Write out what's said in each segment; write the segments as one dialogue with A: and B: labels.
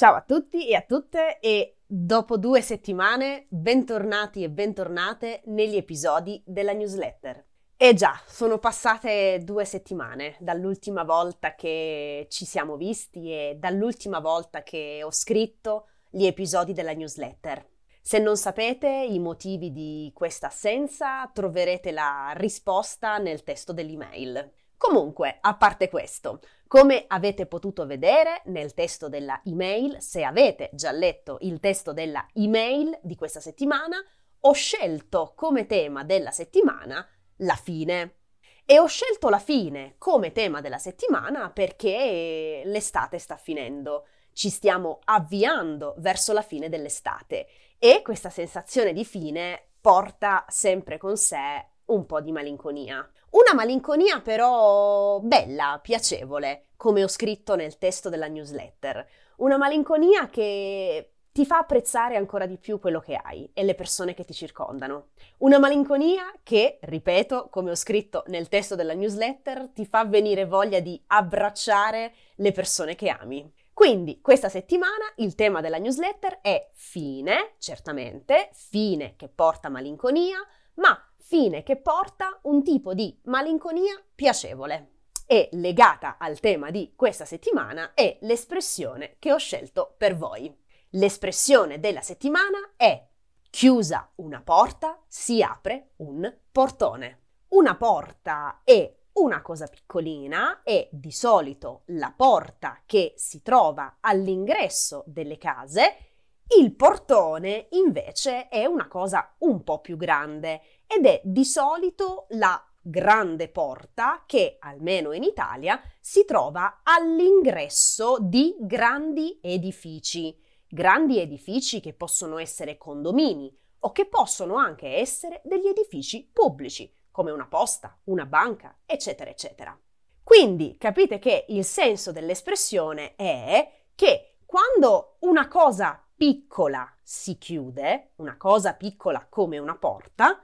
A: Ciao a tutti e a tutte e dopo due settimane bentornati e bentornate negli episodi della newsletter. E già, sono passate due settimane dall'ultima volta che ci siamo visti e dall'ultima volta che ho scritto gli episodi della newsletter. Se non sapete i motivi di questa assenza, troverete la risposta nel testo dell'email. Comunque, a parte questo, come avete potuto vedere nel testo della email, se avete già letto il testo della email di questa settimana, ho scelto come tema della settimana la fine. E ho scelto la fine come tema della settimana perché l'estate sta finendo, ci stiamo avviando verso la fine dell'estate e questa sensazione di fine porta sempre con sé un po' di malinconia. Una malinconia però bella, piacevole, come ho scritto nel testo della newsletter. Una malinconia che ti fa apprezzare ancora di più quello che hai e le persone che ti circondano. Una malinconia che, ripeto, come ho scritto nel testo della newsletter, ti fa venire voglia di abbracciare le persone che ami. Quindi questa settimana il tema della newsletter è fine, certamente, fine che porta malinconia, ma fine che porta un tipo di malinconia piacevole. E legata al tema di questa settimana è l'espressione che ho scelto per voi. L'espressione della settimana è chiusa una porta, si apre un portone. Una porta è una cosa piccolina e di solito la porta che si trova all'ingresso delle case, il portone invece è una cosa un po' più grande ed è di solito la grande porta che, almeno in Italia, si trova all'ingresso di grandi edifici grandi edifici che possono essere condomini o che possono anche essere degli edifici pubblici, come una posta, una banca, eccetera, eccetera. Quindi capite che il senso dell'espressione è che quando una cosa piccola si chiude, una cosa piccola come una porta,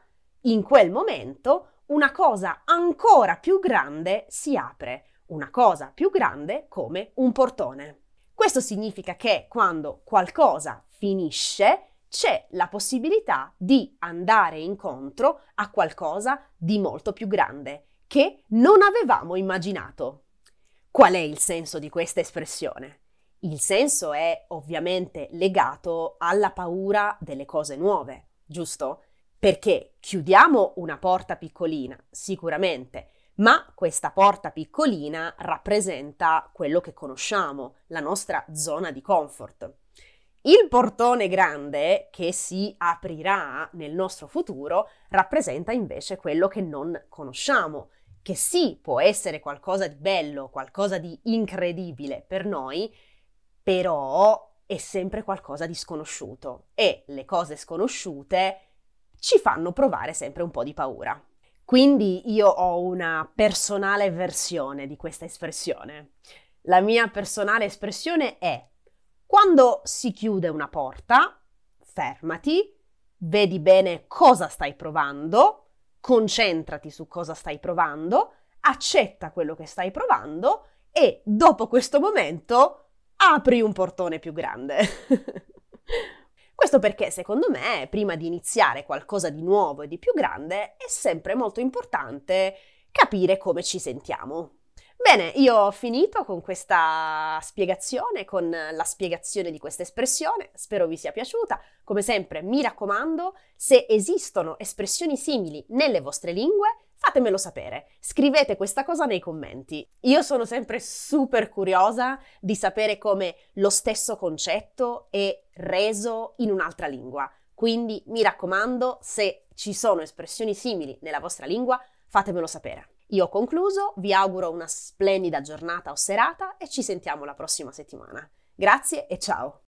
A: in quel momento una cosa ancora più grande si apre, una cosa più grande come un portone. Questo significa che quando qualcosa finisce c'è la possibilità di andare incontro a qualcosa di molto più grande che non avevamo immaginato. Qual è il senso di questa espressione? Il senso è ovviamente legato alla paura delle cose nuove, giusto? Perché chiudiamo una porta piccolina, sicuramente, ma questa porta piccolina rappresenta quello che conosciamo, la nostra zona di comfort. Il portone grande che si aprirà nel nostro futuro rappresenta invece quello che non conosciamo, che sì può essere qualcosa di bello, qualcosa di incredibile per noi, però è sempre qualcosa di sconosciuto e le cose sconosciute ci fanno provare sempre un po' di paura. Quindi io ho una personale versione di questa espressione. La mia personale espressione è quando si chiude una porta, fermati, vedi bene cosa stai provando, concentrati su cosa stai provando, accetta quello che stai provando e dopo questo momento apri un portone più grande. Questo perché, secondo me, prima di iniziare qualcosa di nuovo e di più grande, è sempre molto importante capire come ci sentiamo. Bene, io ho finito con questa spiegazione, con la spiegazione di questa espressione, spero vi sia piaciuta. Come sempre, mi raccomando, se esistono espressioni simili nelle vostre lingue, fatemelo sapere. Scrivete questa cosa nei commenti. Io sono sempre super curiosa di sapere come lo stesso concetto è reso in un'altra lingua. Quindi mi raccomando, se ci sono espressioni simili nella vostra lingua, fatemelo sapere. Io ho concluso, vi auguro una splendida giornata o serata e ci sentiamo la prossima settimana. Grazie e ciao!